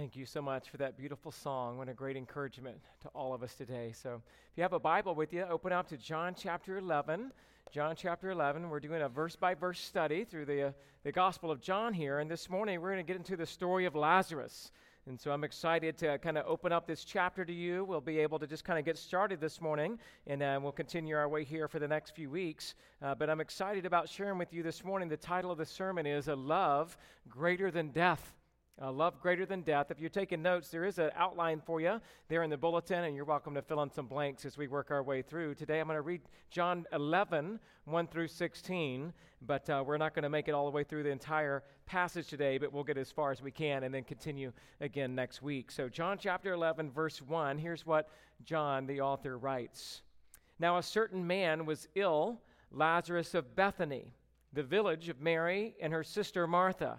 Thank you so much for that beautiful song. What a great encouragement to all of us today. So, if you have a Bible with you, open up to John chapter 11. John chapter 11. We're doing a verse by verse study through the, uh, the Gospel of John here. And this morning, we're going to get into the story of Lazarus. And so I'm excited to kind of open up this chapter to you. We'll be able to just kind of get started this morning, and uh, we'll continue our way here for the next few weeks. Uh, but I'm excited about sharing with you this morning. The title of the sermon is A Love Greater Than Death. Uh, love greater than death. If you're taking notes, there is an outline for you there in the bulletin, and you're welcome to fill in some blanks as we work our way through. Today I'm going to read John 11, 1 through 16, but uh, we're not going to make it all the way through the entire passage today, but we'll get as far as we can and then continue again next week. So, John chapter 11, verse 1, here's what John, the author, writes Now a certain man was ill, Lazarus of Bethany, the village of Mary and her sister Martha.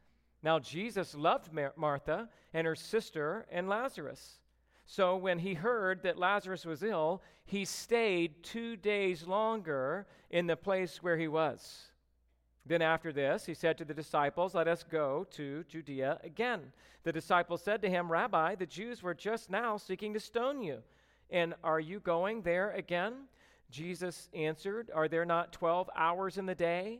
Now, Jesus loved Mar- Martha and her sister and Lazarus. So, when he heard that Lazarus was ill, he stayed two days longer in the place where he was. Then, after this, he said to the disciples, Let us go to Judea again. The disciples said to him, Rabbi, the Jews were just now seeking to stone you. And are you going there again? Jesus answered, Are there not 12 hours in the day?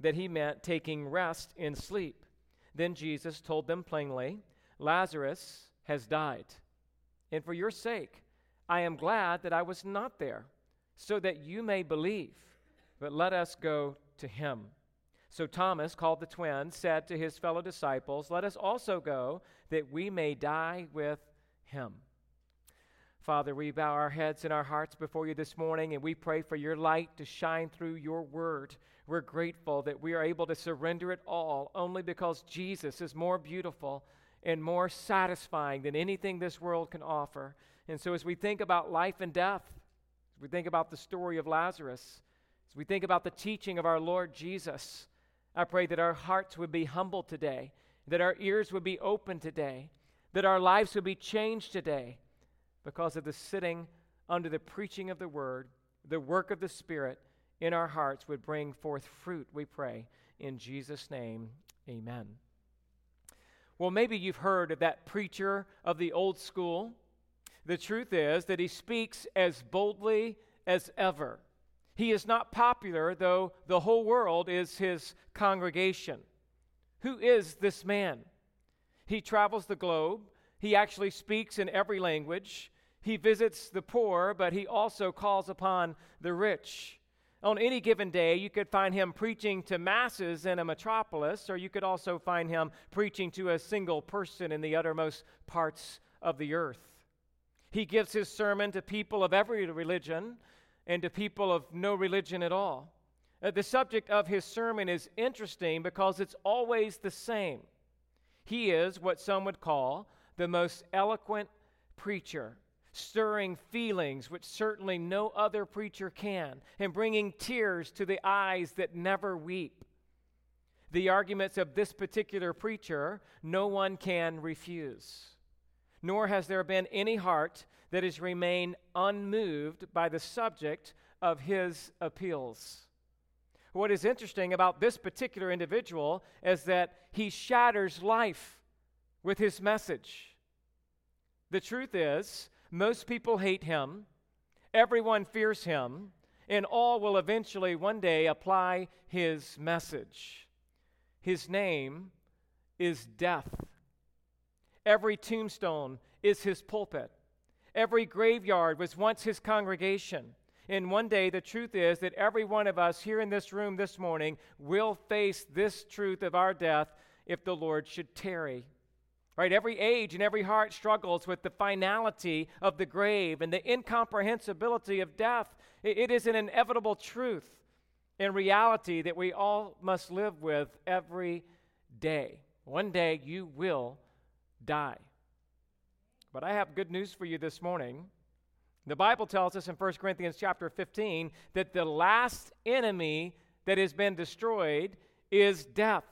that he meant taking rest in sleep. Then Jesus told them plainly, Lazarus has died. And for your sake, I am glad that I was not there, so that you may believe. But let us go to him. So Thomas, called the twin, said to his fellow disciples, Let us also go, that we may die with him. Father, we bow our heads and our hearts before you this morning, and we pray for your light to shine through your word. We're grateful that we are able to surrender it all only because Jesus is more beautiful and more satisfying than anything this world can offer. And so, as we think about life and death, as we think about the story of Lazarus, as we think about the teaching of our Lord Jesus, I pray that our hearts would be humble today, that our ears would be open today, that our lives would be changed today because of the sitting under the preaching of the word, the work of the Spirit, in our hearts would bring forth fruit, we pray. In Jesus' name, amen. Well, maybe you've heard of that preacher of the old school. The truth is that he speaks as boldly as ever. He is not popular, though the whole world is his congregation. Who is this man? He travels the globe. He actually speaks in every language. He visits the poor, but he also calls upon the rich. On any given day, you could find him preaching to masses in a metropolis, or you could also find him preaching to a single person in the uttermost parts of the earth. He gives his sermon to people of every religion and to people of no religion at all. Uh, the subject of his sermon is interesting because it's always the same. He is what some would call the most eloquent preacher stirring feelings which certainly no other preacher can, and bringing tears to the eyes that never weep. The arguments of this particular preacher, no one can refuse. Nor has there been any heart that has remained unmoved by the subject of his appeals. What is interesting about this particular individual is that he shatters life with his message. The truth is, most people hate him, everyone fears him, and all will eventually one day apply his message. His name is death. Every tombstone is his pulpit. Every graveyard was once his congregation. And one day, the truth is that every one of us here in this room this morning will face this truth of our death if the Lord should tarry. Right? Every age and every heart struggles with the finality of the grave and the incomprehensibility of death. It is an inevitable truth and reality that we all must live with every day. One day you will die. But I have good news for you this morning. The Bible tells us in 1 Corinthians chapter 15 that the last enemy that has been destroyed is death.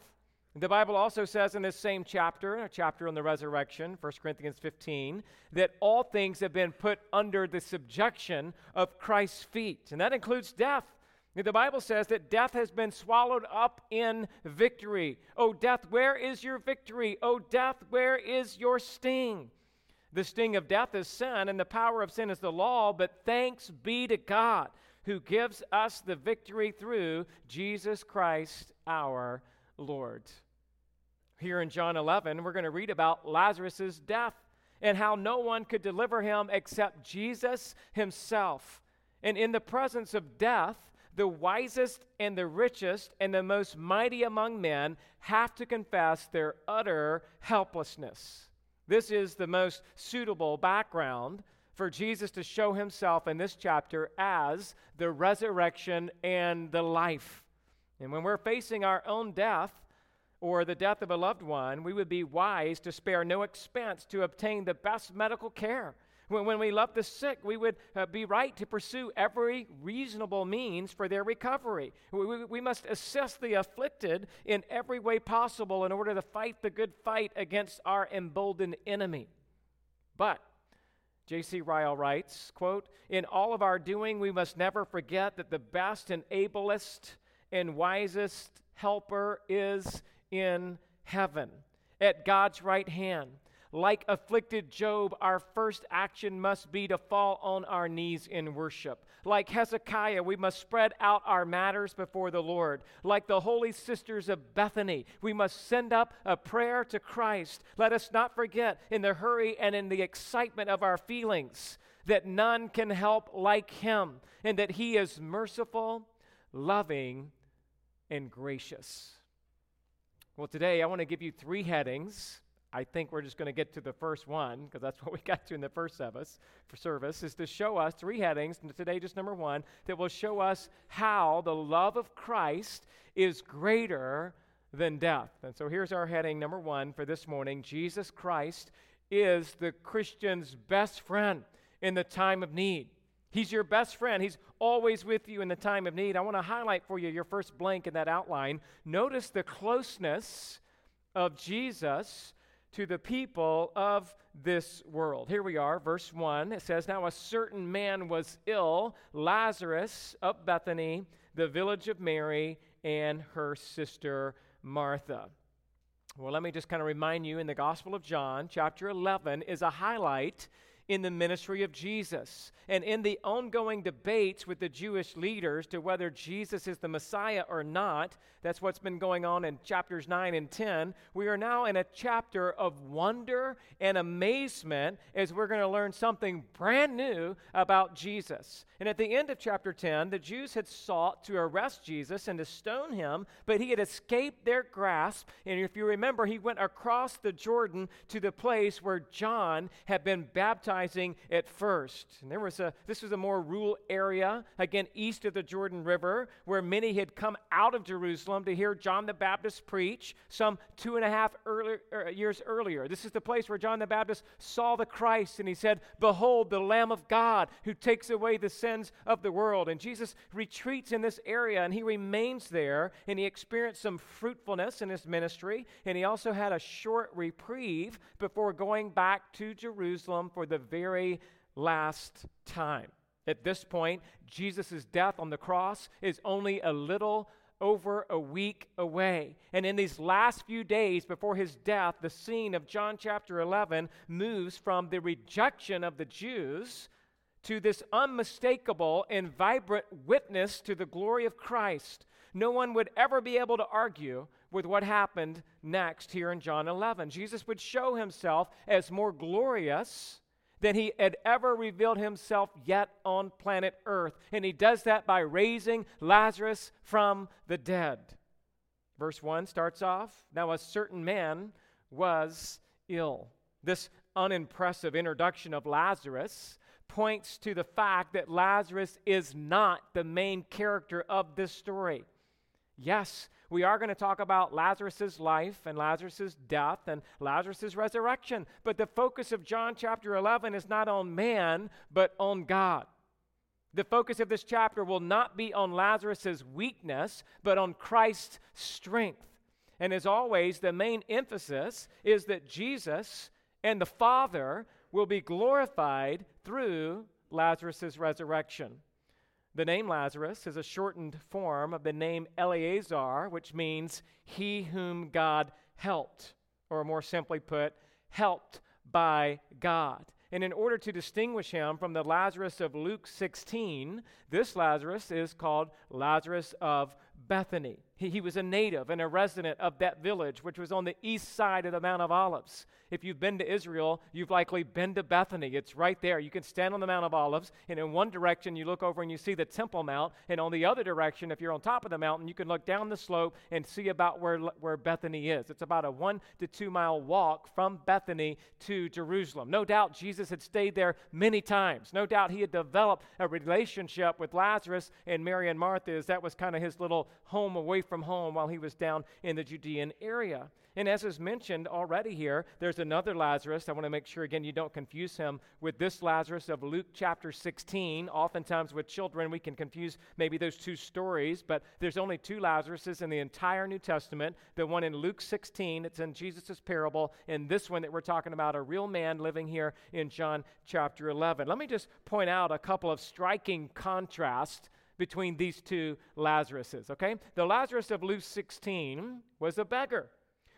The Bible also says in this same chapter, a chapter on the resurrection, 1 Corinthians 15, that all things have been put under the subjection of Christ's feet, and that includes death. The Bible says that death has been swallowed up in victory. Oh, death, where is your victory? Oh, death, where is your sting? The sting of death is sin, and the power of sin is the law, but thanks be to God who gives us the victory through Jesus Christ our Lord. Here in John 11, we're going to read about Lazarus' death and how no one could deliver him except Jesus himself. And in the presence of death, the wisest and the richest and the most mighty among men have to confess their utter helplessness. This is the most suitable background for Jesus to show himself in this chapter as the resurrection and the life. And when we're facing our own death or the death of a loved one, we would be wise to spare no expense to obtain the best medical care when, when we love the sick, we would uh, be right to pursue every reasonable means for their recovery. We, we, we must assist the afflicted in every way possible in order to fight the good fight against our emboldened enemy. But J.C. Ryle writes, quote, In all of our doing, we must never forget that the best and ablest and wisest helper is in heaven, at God's right hand. Like afflicted Job, our first action must be to fall on our knees in worship. Like Hezekiah, we must spread out our matters before the Lord. Like the holy sisters of Bethany, we must send up a prayer to Christ. Let us not forget, in the hurry and in the excitement of our feelings, that none can help like him, and that he is merciful, loving, and gracious. Well, today I want to give you three headings I think we're just going to get to the first one because that's what we got to in the first service for service is to show us three headings and today just number 1 that will show us how the love of Christ is greater than death. And so here's our heading number 1 for this morning. Jesus Christ is the Christian's best friend in the time of need. He's your best friend. He's always with you in the time of need. I want to highlight for you your first blank in that outline. Notice the closeness of Jesus to the people of this world. Here we are, verse 1. It says, Now a certain man was ill, Lazarus of Bethany, the village of Mary, and her sister Martha. Well, let me just kind of remind you in the Gospel of John, chapter 11 is a highlight in the ministry of Jesus and in the ongoing debates with the Jewish leaders to whether Jesus is the Messiah or not. That's what's been going on in chapters 9 and 10. We are now in a chapter of wonder and amazement as we're going to learn something brand new about Jesus. And at the end of chapter 10, the Jews had sought to arrest Jesus and to stone him, but he had escaped their grasp. And if you remember, he went across the Jordan to the place where John had been baptizing at first. And there was a this was a more rural area, again east of the Jordan River, where many had come out of Jerusalem to hear John the Baptist preach some two and a half early, er, years earlier. This is the place where John the Baptist saw the Christ and he said, "Behold, the Lamb of God who takes away the sins of the world. And Jesus retreats in this area and he remains there and he experienced some fruitfulness in his ministry. And he also had a short reprieve before going back to Jerusalem for the very last time. At this point, Jesus' death on the cross is only a little over a week away. And in these last few days before his death, the scene of John chapter 11 moves from the rejection of the Jews to this unmistakable and vibrant witness to the glory of Christ. No one would ever be able to argue with what happened next here in John 11. Jesus would show himself as more glorious than he had ever revealed himself yet on planet Earth. And he does that by raising Lazarus from the dead. Verse 1 starts off Now a certain man was ill. This unimpressive introduction of Lazarus points to the fact that Lazarus is not the main character of this story. Yes, we are going to talk about Lazarus' life and Lazarus' death and Lazarus' resurrection, but the focus of John chapter 11 is not on man, but on God. The focus of this chapter will not be on Lazarus' weakness, but on Christ's strength. And as always, the main emphasis is that Jesus and the Father will be glorified through Lazarus' resurrection. The name Lazarus is a shortened form of the name Eleazar, which means he whom God helped, or more simply put, helped by God. And in order to distinguish him from the Lazarus of Luke 16, this Lazarus is called Lazarus of Bethany. He, he, was a native and a resident of that village, which was on the east side of the Mount of Olives. If you've been to Israel, you've likely been to Bethany. It's right there. You can stand on the Mount of Olives, and in one direction, you look over and you see the Temple Mount. And on the other direction, if you're on top of the mountain, you can look down the slope and see about where, where Bethany is. It's about a one to two mile walk from Bethany to Jerusalem. No doubt Jesus had stayed there many times. No doubt he had developed a relationship with Lazarus and Mary and Martha, as that was kind of his little home away from home while he was down in the Judean area. And as is mentioned already here, there's another Lazarus. I want to make sure, again, you don't confuse him with this Lazarus of Luke chapter 16. Oftentimes with children, we can confuse maybe those two stories, but there's only two Lazaruses in the entire New Testament. The one in Luke 16, it's in Jesus' parable, and this one that we're talking about, a real man living here in John chapter 11. Let me just point out a couple of striking contrasts between these two Lazaruses, okay? The Lazarus of Luke 16 was a beggar.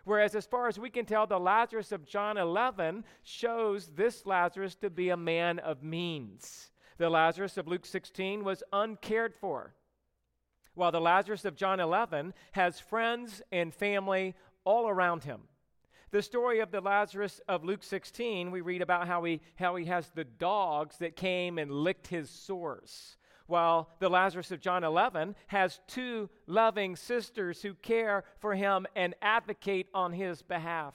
Whereas, as far as we can tell, the Lazarus of John 11 shows this Lazarus to be a man of means. The Lazarus of Luke 16 was uncared for, while the Lazarus of John 11 has friends and family all around him. The story of the Lazarus of Luke 16, we read about how he, how he has the dogs that came and licked his sores while the Lazarus of John 11 has two loving sisters who care for him and advocate on his behalf.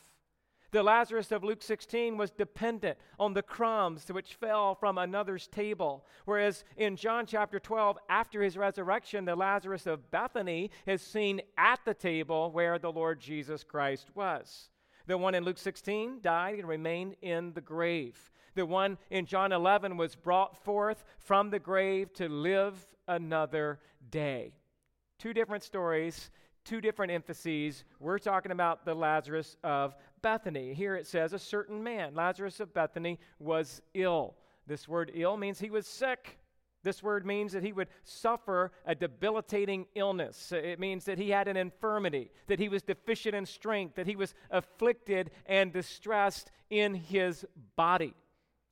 The Lazarus of Luke 16 was dependent on the crumbs which fell from another's table. Whereas in John chapter 12, after his resurrection, the Lazarus of Bethany is seen at the table where the Lord Jesus Christ was. The one in Luke 16 died and remained in the grave. The one in John 11 was brought forth from the grave to live another day. Two different stories, two different emphases. We're talking about the Lazarus of Bethany. Here it says, a certain man, Lazarus of Bethany, was ill. This word ill means he was sick. This word means that he would suffer a debilitating illness. It means that he had an infirmity, that he was deficient in strength, that he was afflicted and distressed in his body.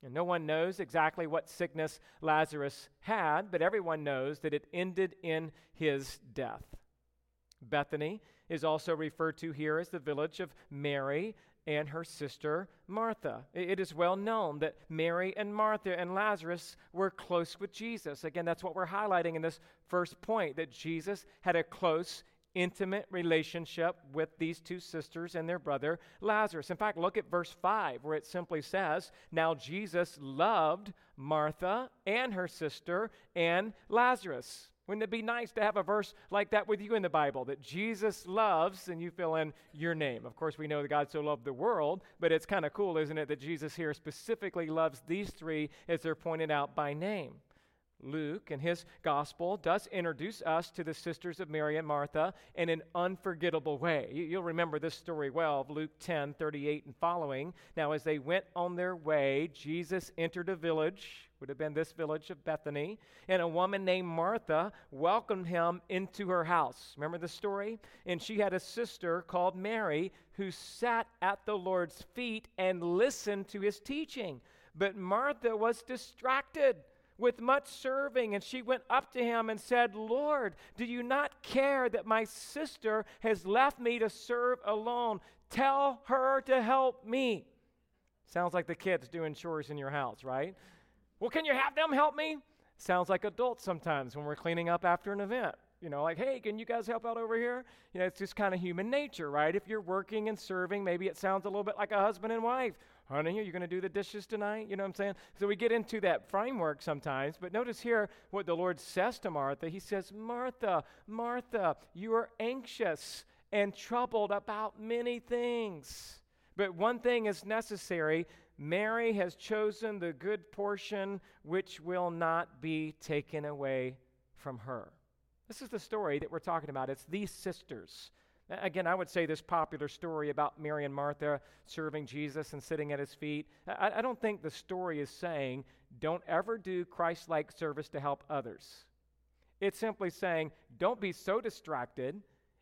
And no one knows exactly what sickness Lazarus had, but everyone knows that it ended in his death. Bethany is also referred to here as the village of Mary and her sister Martha. It is well known that Mary and Martha and Lazarus were close with Jesus. Again, that's what we're highlighting in this first point that Jesus had a close intimate relationship with these two sisters and their brother Lazarus. In fact, look at verse 5 where it simply says, Now Jesus loved Martha and her sister and Lazarus. Wouldn't it be nice to have a verse like that with you in the Bible that Jesus loves and you fill in your name? Of course, we know that God so loved the world, but it's kind of cool, isn't it, that Jesus here specifically loves these three as they're pointed out by name. Luke, in his gospel, does introduce us to the sisters of Mary and Martha in an unforgettable way. You'll remember this story well of Luke 10 38 and following. Now, as they went on their way, Jesus entered a village, would have been this village of Bethany, and a woman named Martha welcomed him into her house. Remember the story? And she had a sister called Mary who sat at the Lord's feet and listened to his teaching. But Martha was distracted with much serving. And she went up to him and said, Lord, do you not care that my sister has left me to serve alone? Tell her to help me. Sounds like the kids doing chores in your house, right? Well, can you have them help me? Sounds like adults sometimes when we're cleaning up after an event. You know, like, hey, can you guys help out over here? You know, it's just kind of human nature, right? If you're working and serving, maybe it sounds a little bit like a husband and wife. Honey, are you going to do the dishes tonight? You know what I'm saying? So we get into that framework sometimes. But notice here what the Lord says to Martha. He says, Martha, Martha, you are anxious and troubled about many things. But one thing is necessary Mary has chosen the good portion which will not be taken away from her. This is the story that we're talking about. It's these sisters. Again, I would say this popular story about Mary and Martha serving Jesus and sitting at his feet. I, I don't think the story is saying, don't ever do Christ like service to help others. It's simply saying, don't be so distracted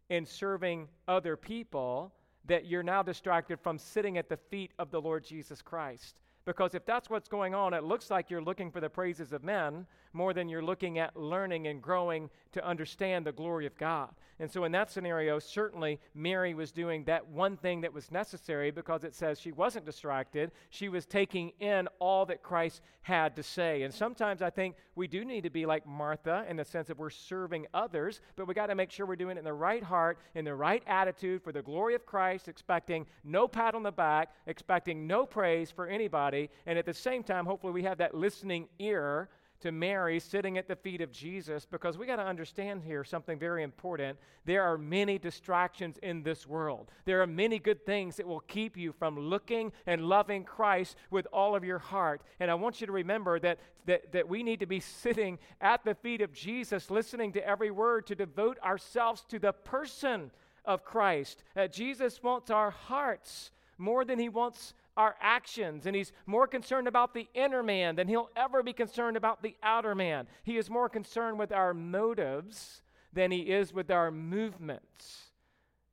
in serving other people that you're now distracted from sitting at the feet of the Lord Jesus Christ. Because if that's what's going on, it looks like you're looking for the praises of men more than you're looking at learning and growing to understand the glory of God. And so, in that scenario, certainly Mary was doing that one thing that was necessary because it says she wasn't distracted. She was taking in all that Christ had to say. And sometimes I think we do need to be like Martha in the sense that we're serving others, but we got to make sure we're doing it in the right heart, in the right attitude for the glory of Christ, expecting no pat on the back, expecting no praise for anybody. And at the same time, hopefully, we have that listening ear to Mary sitting at the feet of Jesus because we got to understand here something very important. There are many distractions in this world. There are many good things that will keep you from looking and loving Christ with all of your heart. And I want you to remember that, that, that we need to be sitting at the feet of Jesus, listening to every word, to devote ourselves to the person of Christ. Uh, Jesus wants our hearts more than he wants our actions, and he's more concerned about the inner man than he'll ever be concerned about the outer man. He is more concerned with our motives than he is with our movements.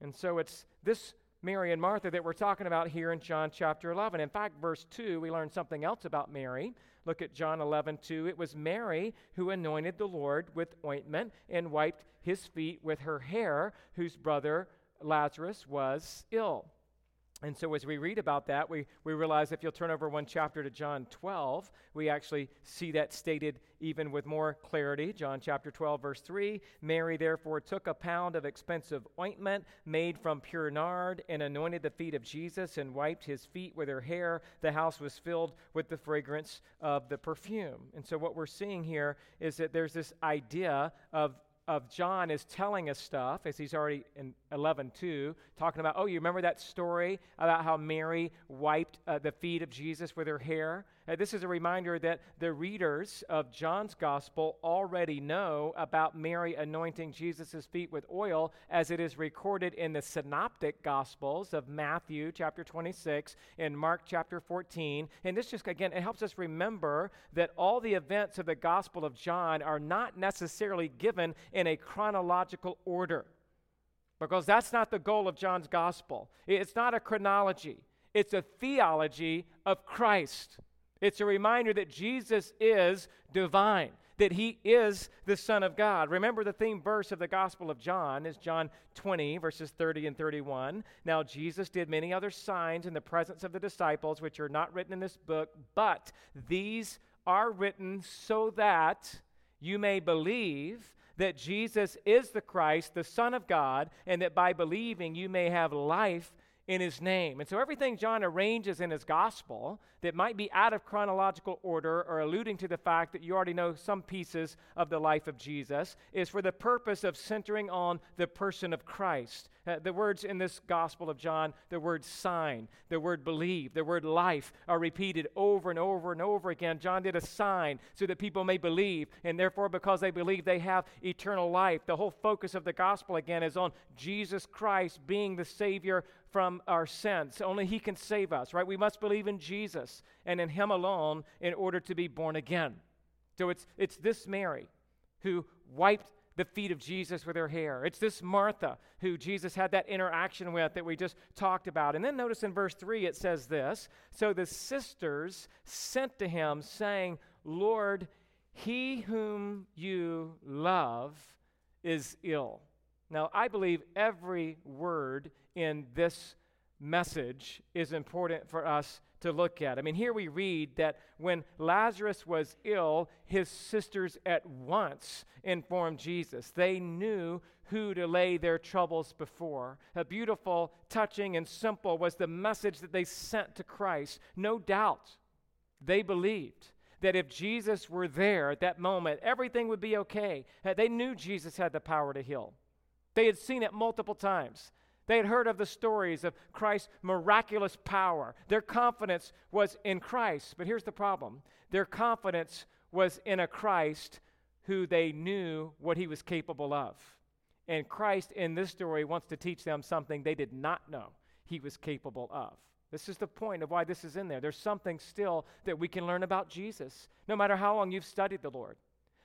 And so it's this Mary and Martha that we're talking about here in John chapter 11. In fact, verse 2, we learn something else about Mary. Look at John 11, 2. It was Mary who anointed the Lord with ointment and wiped his feet with her hair, whose brother Lazarus was ill. And so, as we read about that, we, we realize if you'll turn over one chapter to John 12, we actually see that stated even with more clarity. John chapter 12, verse 3 Mary therefore took a pound of expensive ointment made from pure nard and anointed the feet of Jesus and wiped his feet with her hair. The house was filled with the fragrance of the perfume. And so, what we're seeing here is that there's this idea of of John is telling us stuff, as he's already in 11 2, talking about, oh, you remember that story about how Mary wiped uh, the feet of Jesus with her hair? Uh, this is a reminder that the readers of John's gospel already know about Mary anointing Jesus' feet with oil, as it is recorded in the synoptic gospels of Matthew chapter 26 and Mark chapter 14. And this just, again, it helps us remember that all the events of the gospel of John are not necessarily given in a chronological order. Because that's not the goal of John's gospel. It's not a chronology, it's a theology of Christ. It's a reminder that Jesus is divine, that he is the Son of God. Remember, the theme verse of the Gospel of John is John 20, verses 30 and 31. Now, Jesus did many other signs in the presence of the disciples, which are not written in this book, but these are written so that you may believe that Jesus is the Christ, the Son of God, and that by believing you may have life in his name. And so everything John arranges in his gospel that might be out of chronological order or alluding to the fact that you already know some pieces of the life of Jesus is for the purpose of centering on the person of Christ. Uh, the words in this Gospel of John, the word sign, the word believe, the word life are repeated over and over and over again. John did a sign so that people may believe, and therefore, because they believe, they have eternal life. The whole focus of the Gospel, again, is on Jesus Christ being the Savior from our sins. Only He can save us, right? We must believe in Jesus and in Him alone in order to be born again. So it's, it's this Mary who wiped the feet of Jesus with her hair. It's this Martha who Jesus had that interaction with that we just talked about. And then notice in verse 3 it says this So the sisters sent to him, saying, Lord, he whom you love is ill. Now, I believe every word in this message is important for us to look at. I mean, here we read that when Lazarus was ill, his sisters at once informed Jesus. They knew who to lay their troubles before. A beautiful, touching, and simple was the message that they sent to Christ. No doubt they believed that if Jesus were there at that moment, everything would be okay. They knew Jesus had the power to heal, they had seen it multiple times. They had heard of the stories of Christ's miraculous power. Their confidence was in Christ. But here's the problem their confidence was in a Christ who they knew what he was capable of. And Christ in this story wants to teach them something they did not know he was capable of. This is the point of why this is in there. There's something still that we can learn about Jesus, no matter how long you've studied the Lord,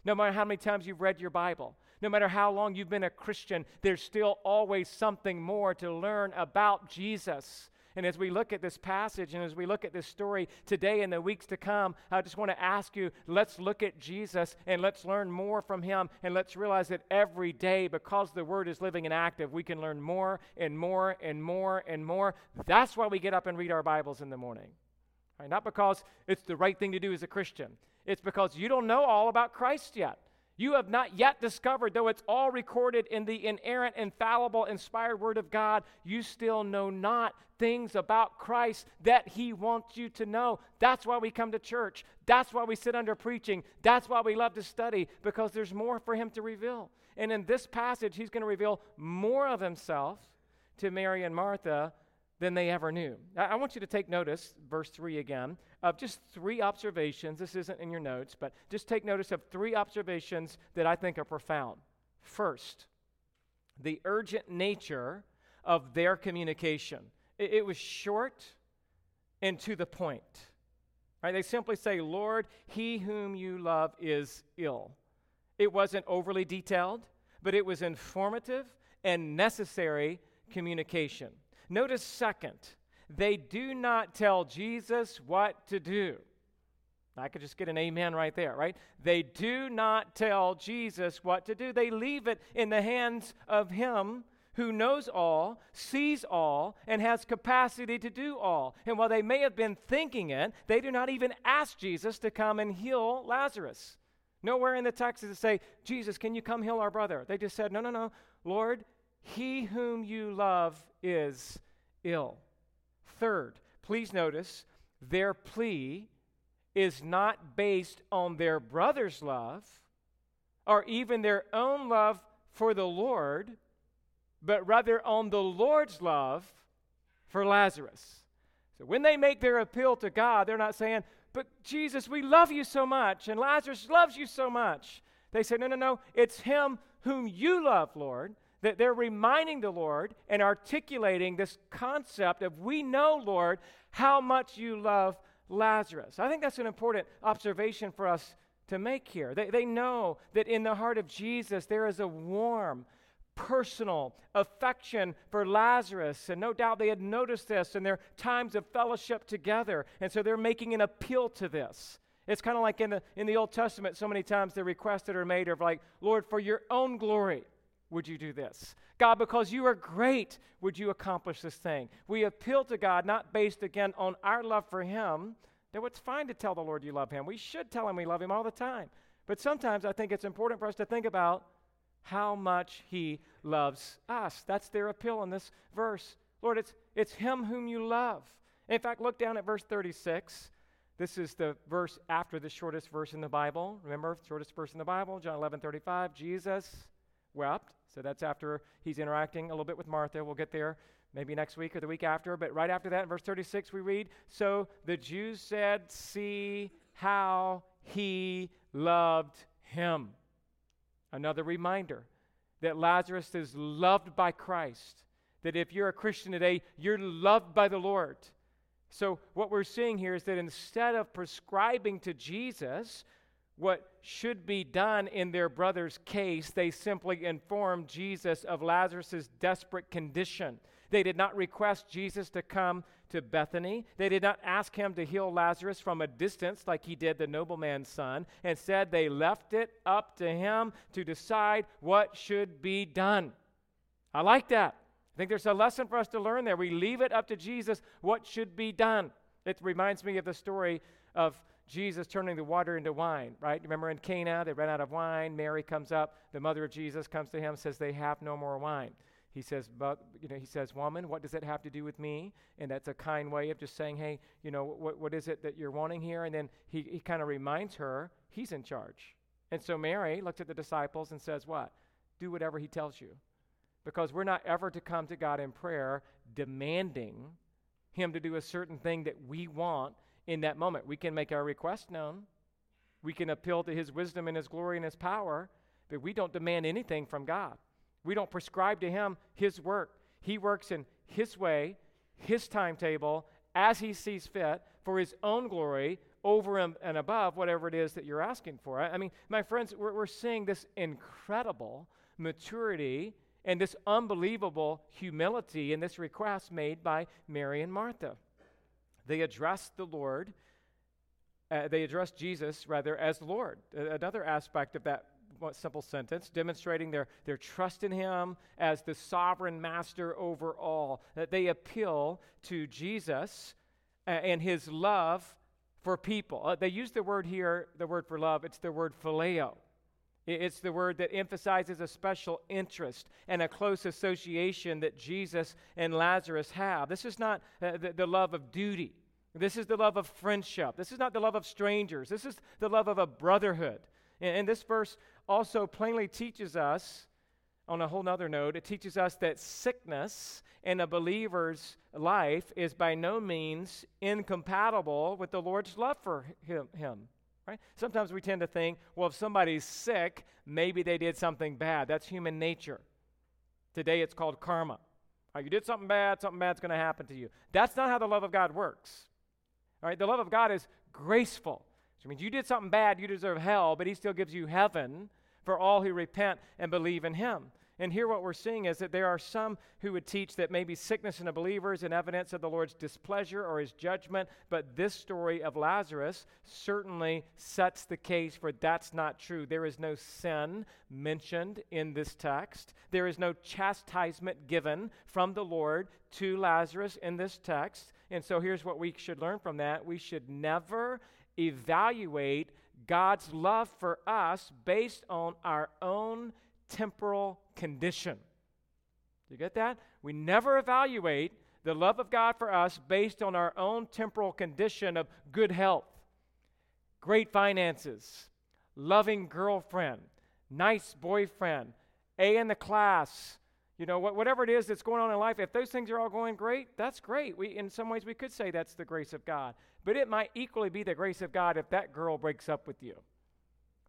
no matter how many times you've read your Bible, no matter how long you've been a Christian, there's still always something more to learn about Jesus. And as we look at this passage and as we look at this story today and the weeks to come, I just want to ask you let's look at Jesus and let's learn more from him. And let's realize that every day, because the word is living and active, we can learn more and more and more and more. That's why we get up and read our Bibles in the morning. Right? Not because it's the right thing to do as a Christian, it's because you don't know all about Christ yet. You have not yet discovered, though it's all recorded in the inerrant, infallible, inspired Word of God, you still know not things about Christ that He wants you to know. That's why we come to church. That's why we sit under preaching. That's why we love to study, because there's more for Him to reveal. And in this passage, He's going to reveal more of Himself to Mary and Martha than they ever knew. I, want you to take notice, verse 3 again, of just three observations. This isn't in your notes, but just take notice of three observations that I think are profound. First, the urgent nature of their communication. It, it was short and to the point. Right? They simply say, Lord, he whom you love is ill. It wasn't overly detailed, but it was informative and necessary communication. Notice, second, they do not tell Jesus what to do. I could just get an amen right there, right? They do not tell Jesus what to do. They leave it in the hands of Him who knows all, sees all, and has capacity to do all. And while they may have been thinking it, they do not even ask Jesus to come and heal Lazarus. Nowhere in the text does it say, Jesus, can you come heal our brother? They just said, No, no, no. Lord, he whom you love is ill. Third, please notice their plea is not based on their brother's love or even their own love for the Lord, but rather on the Lord's love for Lazarus. So when they make their appeal to God, they're not saying, But Jesus, we love you so much, and Lazarus loves you so much. They say, No, no, no, it's him whom you love, Lord. That they're reminding the Lord and articulating this concept of we know, Lord, how much you love Lazarus. I think that's an important observation for us to make here. They, they know that in the heart of Jesus there is a warm, personal affection for Lazarus. And no doubt they had noticed this in their times of fellowship together. And so they're making an appeal to this. It's kind of like in the, in the Old Testament, so many times the requests that are made are like, Lord, for your own glory, would you do this? God, because you are great, would you accomplish this thing? We appeal to God not based again on our love for Him. Now, it's fine to tell the Lord you love Him. We should tell Him we love Him all the time. But sometimes I think it's important for us to think about how much He loves us. That's their appeal in this verse. Lord, it's, it's Him whom you love. In fact, look down at verse 36. This is the verse after the shortest verse in the Bible. Remember, shortest verse in the Bible, John 11 35. Jesus wept. So that's after he's interacting a little bit with Martha. We'll get there maybe next week or the week after. But right after that, in verse 36, we read So the Jews said, See how he loved him. Another reminder that Lazarus is loved by Christ. That if you're a Christian today, you're loved by the Lord. So, what we're seeing here is that instead of prescribing to Jesus what should be done in their brother's case, they simply informed Jesus of Lazarus' desperate condition. They did not request Jesus to come to Bethany. They did not ask him to heal Lazarus from a distance like he did the nobleman's son. Instead, they left it up to him to decide what should be done. I like that. I think there's a lesson for us to learn there. We leave it up to Jesus what should be done. It reminds me of the story of Jesus turning the water into wine, right? Remember in Cana, they ran out of wine. Mary comes up, the mother of Jesus comes to him, says, They have no more wine. He says, but, you know, he says, woman, what does that have to do with me? And that's a kind way of just saying, hey, you know, what, what is it that you're wanting here? And then he, he kind of reminds her he's in charge. And so Mary looks at the disciples and says, what? Do whatever he tells you. Because we're not ever to come to God in prayer demanding him to do a certain thing that we want in that moment. We can make our request known. We can appeal to his wisdom and his glory and his power, but we don't demand anything from God. We don't prescribe to him his work. He works in his way, his timetable, as he sees fit for his own glory over and, above whatever it is that you're asking for. I, I mean, my friends, we're, we're seeing this incredible maturity and this unbelievable humility in this request made by Mary and Martha. They addressed the Lord, uh, they addressed Jesus, rather, as Lord. Another aspect of that simple sentence, demonstrating their, their trust in Him as the sovereign master over all. That they appeal to Jesus uh, and His love for people. Uh, they use the word here, the word for love, it's the word phileo. It's the word that emphasizes a special interest and a close association that Jesus and Lazarus have. This is not uh, the, the love of duty. This is the love of friendship. This is not the love of strangers. This is the love of a brotherhood. And, and this verse also plainly teaches us, on a whole nother note, it teaches us that sickness in a believer's life is by no means incompatible with the Lord's love for him. him right? Sometimes we tend to think, well, if somebody's sick, maybe they did something bad. That's human nature. Today it's called karma. Right, you did something bad, something bad's going to happen to you. That's not how the love of God works. All right, the love of God is graceful. Which means you did something bad, you deserve hell, but he still gives you heaven for all who repent and believe in him. And here, what we're seeing is that there are some who would teach that maybe sickness in a believer is an evidence of the Lord's displeasure or his judgment, but this story of Lazarus certainly sets the case for that's not true. There is no sin mentioned in this text, there is no chastisement given from the Lord to Lazarus in this text. And so, here's what we should learn from that we should never evaluate God's love for us based on our own temporal condition. You get that? We never evaluate the love of God for us based on our own temporal condition of good health, great finances, loving girlfriend, nice boyfriend, A in the class, you know, whatever it is that's going on in life, if those things are all going great, that's great. We, in some ways, we could say that's the grace of God. But it might equally be the grace of God if that girl breaks up with you.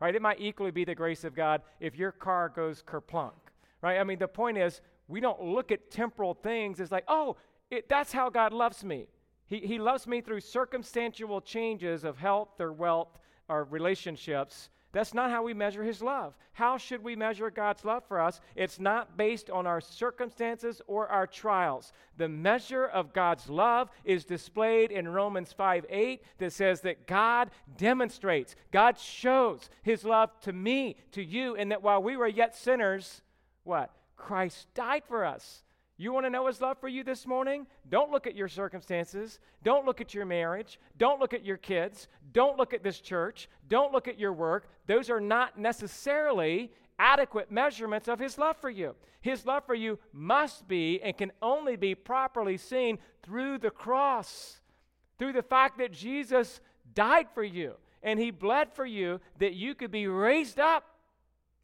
Right? It might equally be the grace of God if your car goes kerplunk. Right? I mean, the point is, we don't look at temporal things as like, oh, it, that's how God loves me. He, he loves me through circumstantial changes of health or wealth or relationships that's not how we measure His love. How should we measure God's love for us? It's not based on our circumstances or our trials. The measure of God's love is displayed in Romans 5 8 that says that God demonstrates, God shows His love to me, to you, and that while we were yet sinners, what? Christ died for us. You want to know his love for you this morning? Don't look at your circumstances. Don't look at your marriage. Don't look at your kids. Don't look at this church. Don't look at your work. Those are not necessarily adequate measurements of his love for you. His love for you must be and can only be properly seen through the cross, through the fact that Jesus died for you and he bled for you that you could be raised up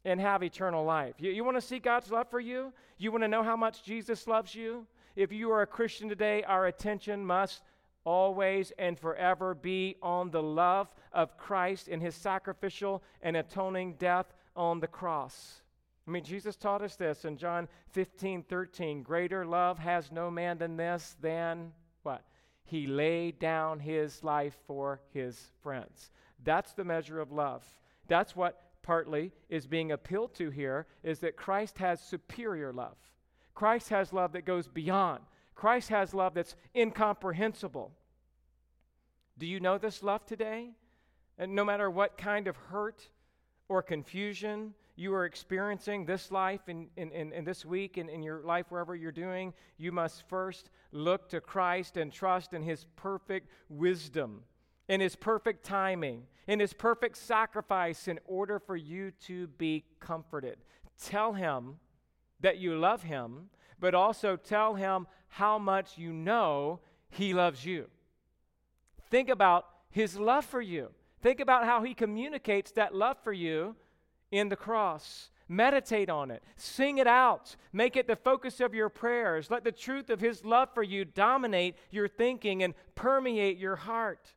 and have eternal life. You, you want to see God's love for you? You want to know how much Jesus loves you? If you are a Christian today, our attention must always and forever be on the love of Christ and his sacrificial and atoning death on the cross. I mean, Jesus taught us this in John 15, 13. Greater love has no man than this, than what? He laid down his life for his friends. That's the measure of love. That's what partly is being appealed to here is that Christ has superior love. Christ has love that goes beyond. Christ has love that's incomprehensible. Do you know this love today? And no matter what kind of hurt or confusion you are experiencing this life in, in, in, in this week in, in your life, wherever you're doing, you must first look to Christ and trust in His perfect wisdom, in His perfect timing, in His perfect sacrifice in order for you to be comforted. Tell Him that you love Him, but also tell Him how much you know He loves you. Think about His love for you. Think about how He communicates that love for you in the cross. Meditate on it. Sing it out. Make it the focus of your prayers. Let the truth of His love for you dominate your thinking and permeate your heart.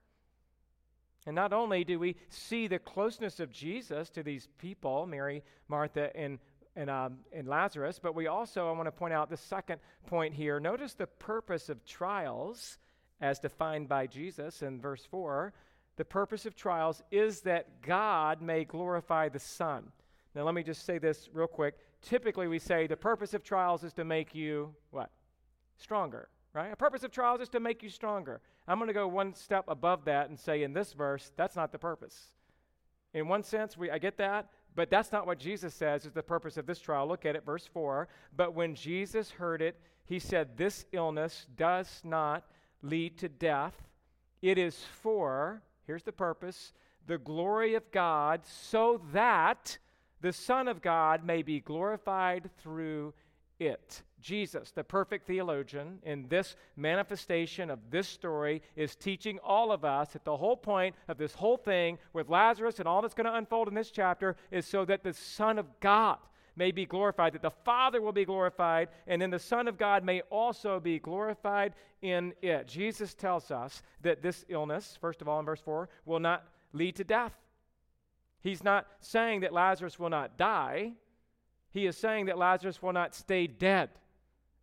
And not only do we see the closeness of Jesus to these people, Mary, Martha, and, and, um, and Lazarus, but we also, I want to point out the second point here. Notice the purpose of trials as defined by Jesus in verse 4 the purpose of trials is that God may glorify the Son. Now, let me just say this real quick. Typically, we say the purpose of trials is to make you what? Stronger, right? The purpose of trials is to make you stronger. I'm going to go one step above that and say in this verse, that's not the purpose. In one sense, we, I get that, but that's not what Jesus says is the purpose of this trial. Look at it, verse 4. But when Jesus heard it, he said, This illness does not lead to death. It is for Here's the purpose the glory of God, so that the Son of God may be glorified through it. Jesus, the perfect theologian, in this manifestation of this story, is teaching all of us that the whole point of this whole thing with Lazarus and all that's going to unfold in this chapter is so that the Son of God may be glorified, that the Father will be glorified, and then the Son of God may also be glorified in it. Jesus tells us that this illness, first of all in verse 4, will not lead to death. He's not saying that Lazarus will not die, he is saying that Lazarus will not stay dead.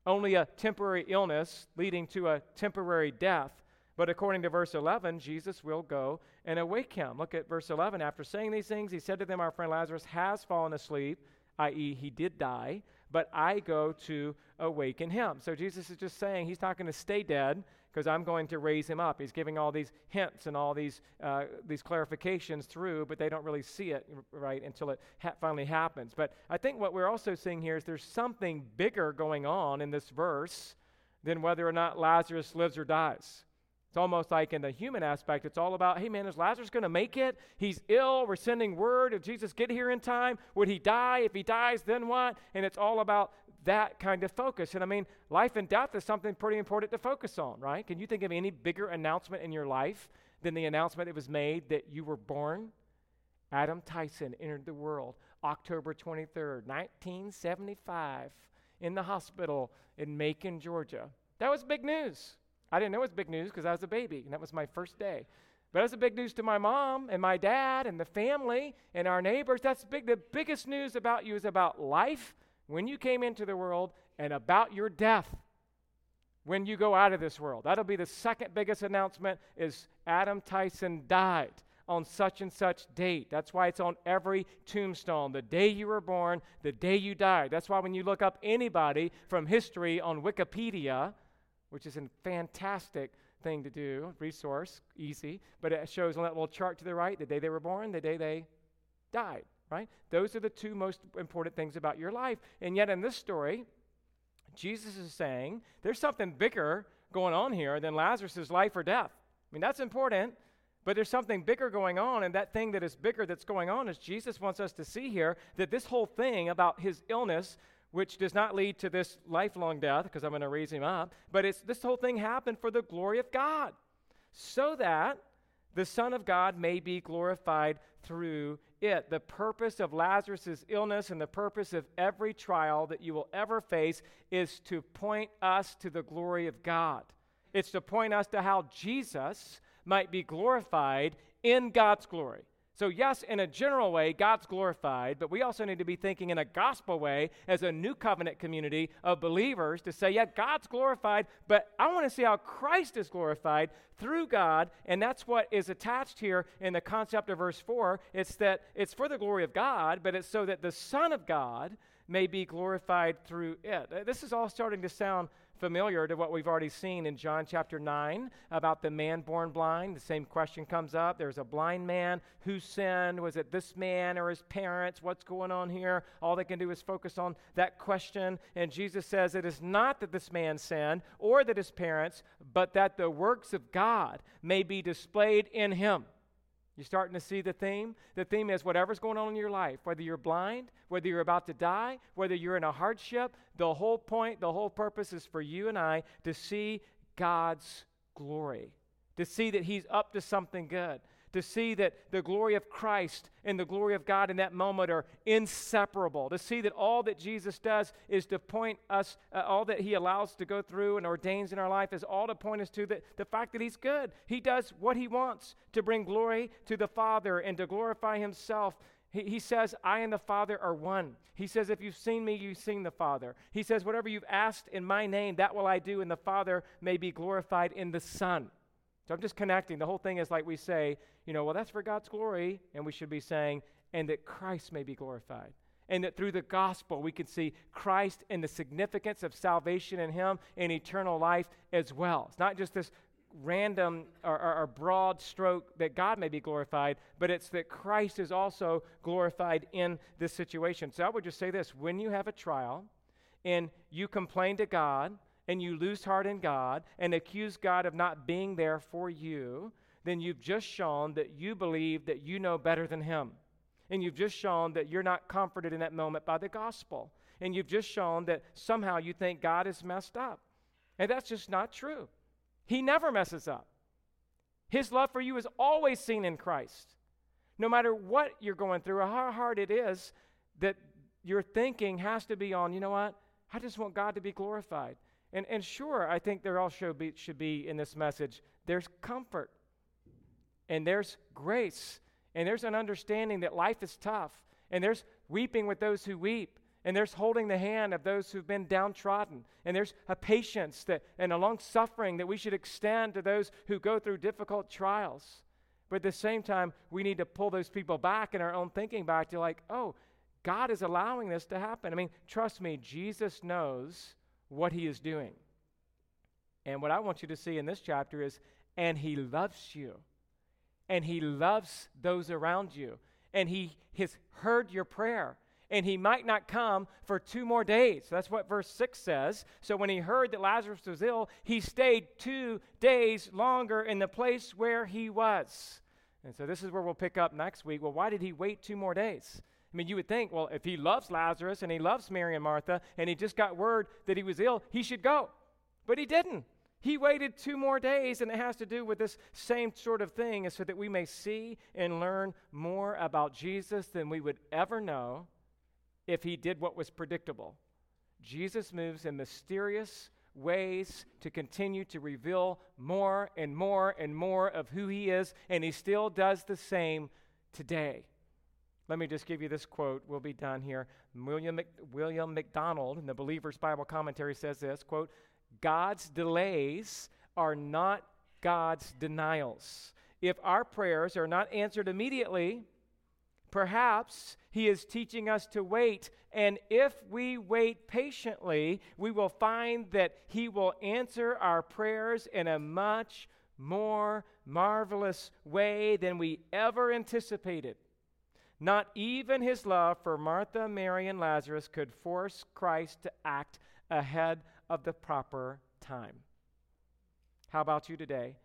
Only a temporary illness leading to a temporary death. But according to verse 11, Jesus will go and awake him. Look at verse 11. After saying these things, he said to them, Our friend Lazarus has fallen asleep i.e., he did die, but I go to awaken him. So Jesus is just saying he's not going to stay dead because I'm going to raise him up. He's giving all these hints and all these, uh, these clarifications through, but they don't really see it, right, until it ha- finally happens. But I think what we're also seeing here is there's something bigger going on in this verse than whether or not Lazarus lives or dies. It's almost like in the human aspect, it's all about, hey man, is Lazarus going to make it? He's ill. We're sending word. Did Jesus get here in time, would he die? If he dies, then what? And it's all about that kind of focus. And I mean, life and death is something pretty important to focus on, right? Can you think of any bigger announcement in your life than the announcement that was made that you were born? Adam Tyson entered the world October 23rd, 1975, in the hospital in Macon, Georgia. That was big news. I didn't know it was big news because I was a baby, and that was my first day. But it's a big news to my mom and my dad and the family and our neighbors. That's big. The biggest news about you is about life when you came into the world and about your death when you go out of this world. That'll be the second biggest announcement is Adam Tyson died on such and such date. That's why it's on every tombstone. The day you were born, the day you died. That's why when you look up anybody from history on Wikipedia, which is a fantastic thing to do, resource, easy, but it shows on that little chart to the right the day they were born, the day they died, right? Those are the two most important things about your life. And yet in this story, Jesus is saying there's something bigger going on here than Lazarus' life or death. I mean, that's important, but there's something bigger going on, and that thing that is bigger that's going on is Jesus wants us to see here that this whole thing about his illness which does not lead to this lifelong death because I'm going to raise him up, but it's this whole thing happened for the glory of God, so that the Son of God may be glorified through it. The purpose of Lazarus' illness and the purpose of every trial that you will ever face is to point us to the glory of God. It's to point us to how Jesus might be glorified in God's glory. So, yes, in a general way, God's glorified, but we also need to be thinking in a gospel way as a new covenant community of believers to say, yeah, God's glorified, but I want to see how Christ is glorified through God. And that's what is attached here in the concept of verse 4. It's that it's for the glory of God, but it's so that the Son of God may be glorified through it. This is all starting to sound familiar to what we've already seen in John chapter 9 about the man born blind. The same question comes up. There's a blind man. Who sinned? Was it this man or his parents? What's going on here? All they can do is focus on that question. And Jesus says it is not that this man sinned or that his parents, but that the works of God may be displayed in him. You're starting to see the theme? The theme is whatever's going on in your life, whether you're blind, whether you're about to die, whether you're in a hardship, the whole point, the whole purpose is for you and I to see God's glory, to see that He's up to something good, to see that the glory of Christ and the glory of God in that moment are inseparable, to see that all that Jesus does is to point us, uh, all that He allows to go through and ordains in our life is all to point us to the, the fact that He's good. He does what He wants to bring glory to the Father and to glorify Himself. He, he says, I and the Father are one. He says, If you've seen me, you've seen the Father. He says, Whatever you've asked in my name, that will I do, and the Father may be glorified in the Son. So I'm just connecting. The whole thing is like we say, you know, well, that's for God's glory, and we should be saying, and that Christ may be glorified. And that through the gospel, we can see Christ and the significance of salvation in Him and eternal life as well. It's not just this random or, or, or, broad stroke that God may be glorified, but it's that Christ is also glorified in this situation. So I would just say this when you have a trial and you complain to God, and you lose heart in God and accuse God of not being there for you, then you've just shown that you believe that you know better than Him. And you've just shown that you're not comforted in that moment by the gospel. And you've just shown that somehow you think God is messed up. And that's just not true. He never messes up. His love for you is always seen in Christ. No matter what you're going through or how hard it is, that your thinking has to be on, you know what? I just want God to be glorified. And, and sure, I think there also be, should be in this message there's comfort, and there's grace, and there's an understanding that life is tough, and there's weeping with those who weep, and there's holding the hand of those who've been downtrodden, and there's a patience that, and a long suffering that we should extend to those who go through difficult trials. But at the same time, we need to pull those people back in our own thinking back to like, oh, God is allowing this to happen. I mean, trust me, Jesus knows what he is doing. And what I want you to see in this chapter is, and he loves you. And he loves those around you. And he has heard your prayer. And he might not come for two more days. That's what verse 6 says. So when he heard that Lazarus was ill, he stayed two days longer in the place where he was. And so this is where we'll pick up next week. Well, why did he wait two more days? I mean, you would think, well, if he loves Lazarus and he loves Mary and Martha and he just got word that he was ill, he should go. But he didn't. He waited two more days, and it has to do with this same sort of thing, so that we may see and learn more about Jesus than we would ever know if he did what was predictable. Jesus moves in mysterious ways to continue to reveal more and more and more of who he is, and he still does the same today. Let me just give you this quote. We'll be done here. William, Mc, William MacDonald in the Believer's Bible Commentary says this quote, God's delays are not God's denials. If our prayers are not answered immediately, perhaps He is teaching us to wait. And if we wait patiently, we will find that He will answer our prayers in a much more marvelous way than we ever anticipated. Not even his love for Martha, Mary, and Lazarus could force Christ to act ahead of the proper time. How about you today?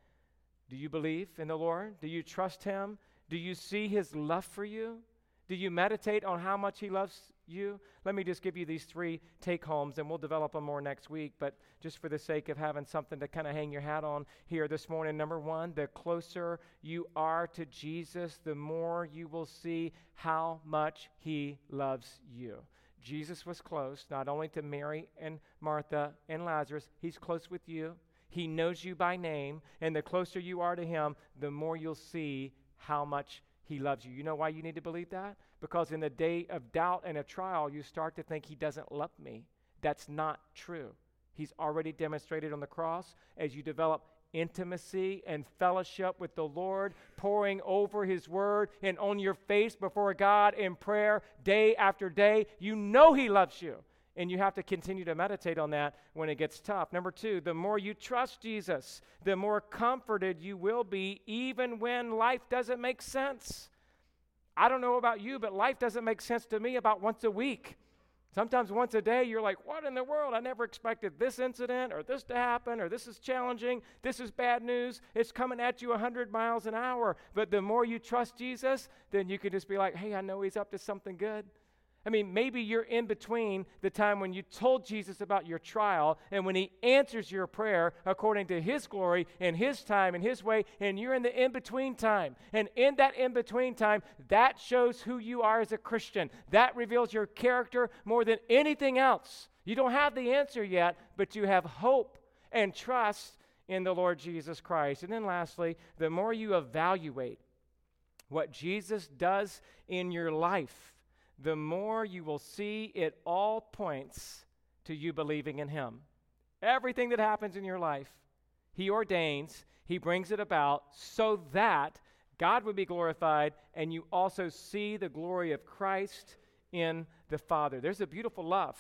Do you believe in the Lord? Do you trust him? Do you see his love for you? Do you meditate on how much he loves you? Let me just give you these three take homes and we'll develop them more next week. But just for the sake of having something to kind of hang your hat on here this morning, number one, the closer you are to Jesus, the more you will see how much he loves you. Jesus was close, not only to Mary and Martha and Lazarus, he's close with you. He knows you by name, and the closer you are to him, the more you'll see how much he loves you. You know why you need to believe that? Because in the day of doubt and a trial, you start to think He doesn't love me. That's not true. He's already demonstrated on the cross as you develop intimacy and fellowship with the Lord, pouring over His Word and on your face before God in prayer day after day. You know He loves you. And you have to continue to meditate on that when it gets tough. Number two, the more you trust Jesus, the more comforted you will be, even when life doesn't make sense. I don't know about you, but life doesn't make sense to me about once a week. Sometimes once a day, you're like, what in the world? I never expected this incident or this to happen or this is challenging. This is bad news. It's coming at you 100 miles an hour. But the more you trust Jesus, then you can just be like, hey, I know he's up to something good. I mean, maybe you're in between the time when you told Jesus about your trial and when he answers your prayer according to his glory and his time and his way, and you're in the in between time. And in that in between time, that shows who you are as a Christian. That reveals your character more than anything else. You don't have the answer yet, but you have hope and trust in the Lord Jesus Christ. And then lastly, the more you evaluate what Jesus does in your life, the more you will see it all points to you believing in Him. Everything that happens in your life, He ordains, He brings it about so that God would be glorified and you also see the glory of Christ in the Father. There's a beautiful love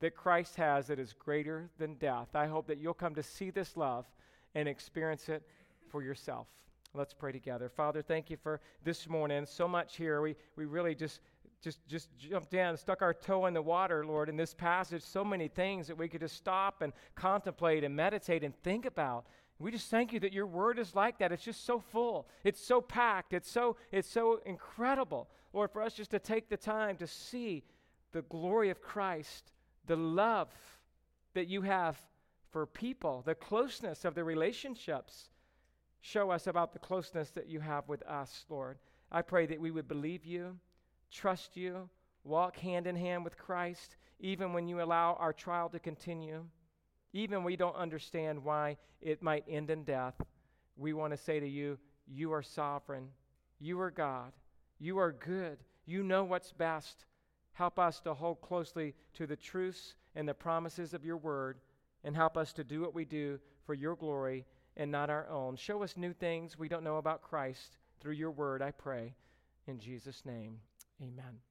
that Christ has that is greater than death. I hope that you'll come to see this love and experience it for yourself. Let's pray together. Father, thank you for this morning. So much here. We, we really just just just jumped in, stuck our toe in the water, Lord, in this passage. So many things that we could just stop and contemplate and meditate and think about. We just thank you that your word is like that. It's just so full. It's so packed. It's so it's so incredible, Lord, for us just to take the time to see the glory of Christ, the love that you have for people, the closeness of the relationships. Show us about the closeness that you have with us, Lord. I pray that we would believe you trust you, walk hand in hand with Christ, even when you allow our trial to continue, even when we don't understand why it might end in death. We want to say to you, You are sovereign. You are God. You are good. You know what's best. Help us to hold closely to the truths and the promises of your word, and help us to do what we do for your glory and not our own. Show us new things we don't know about Christ through your word, I pray. In Jesus' name. Amen.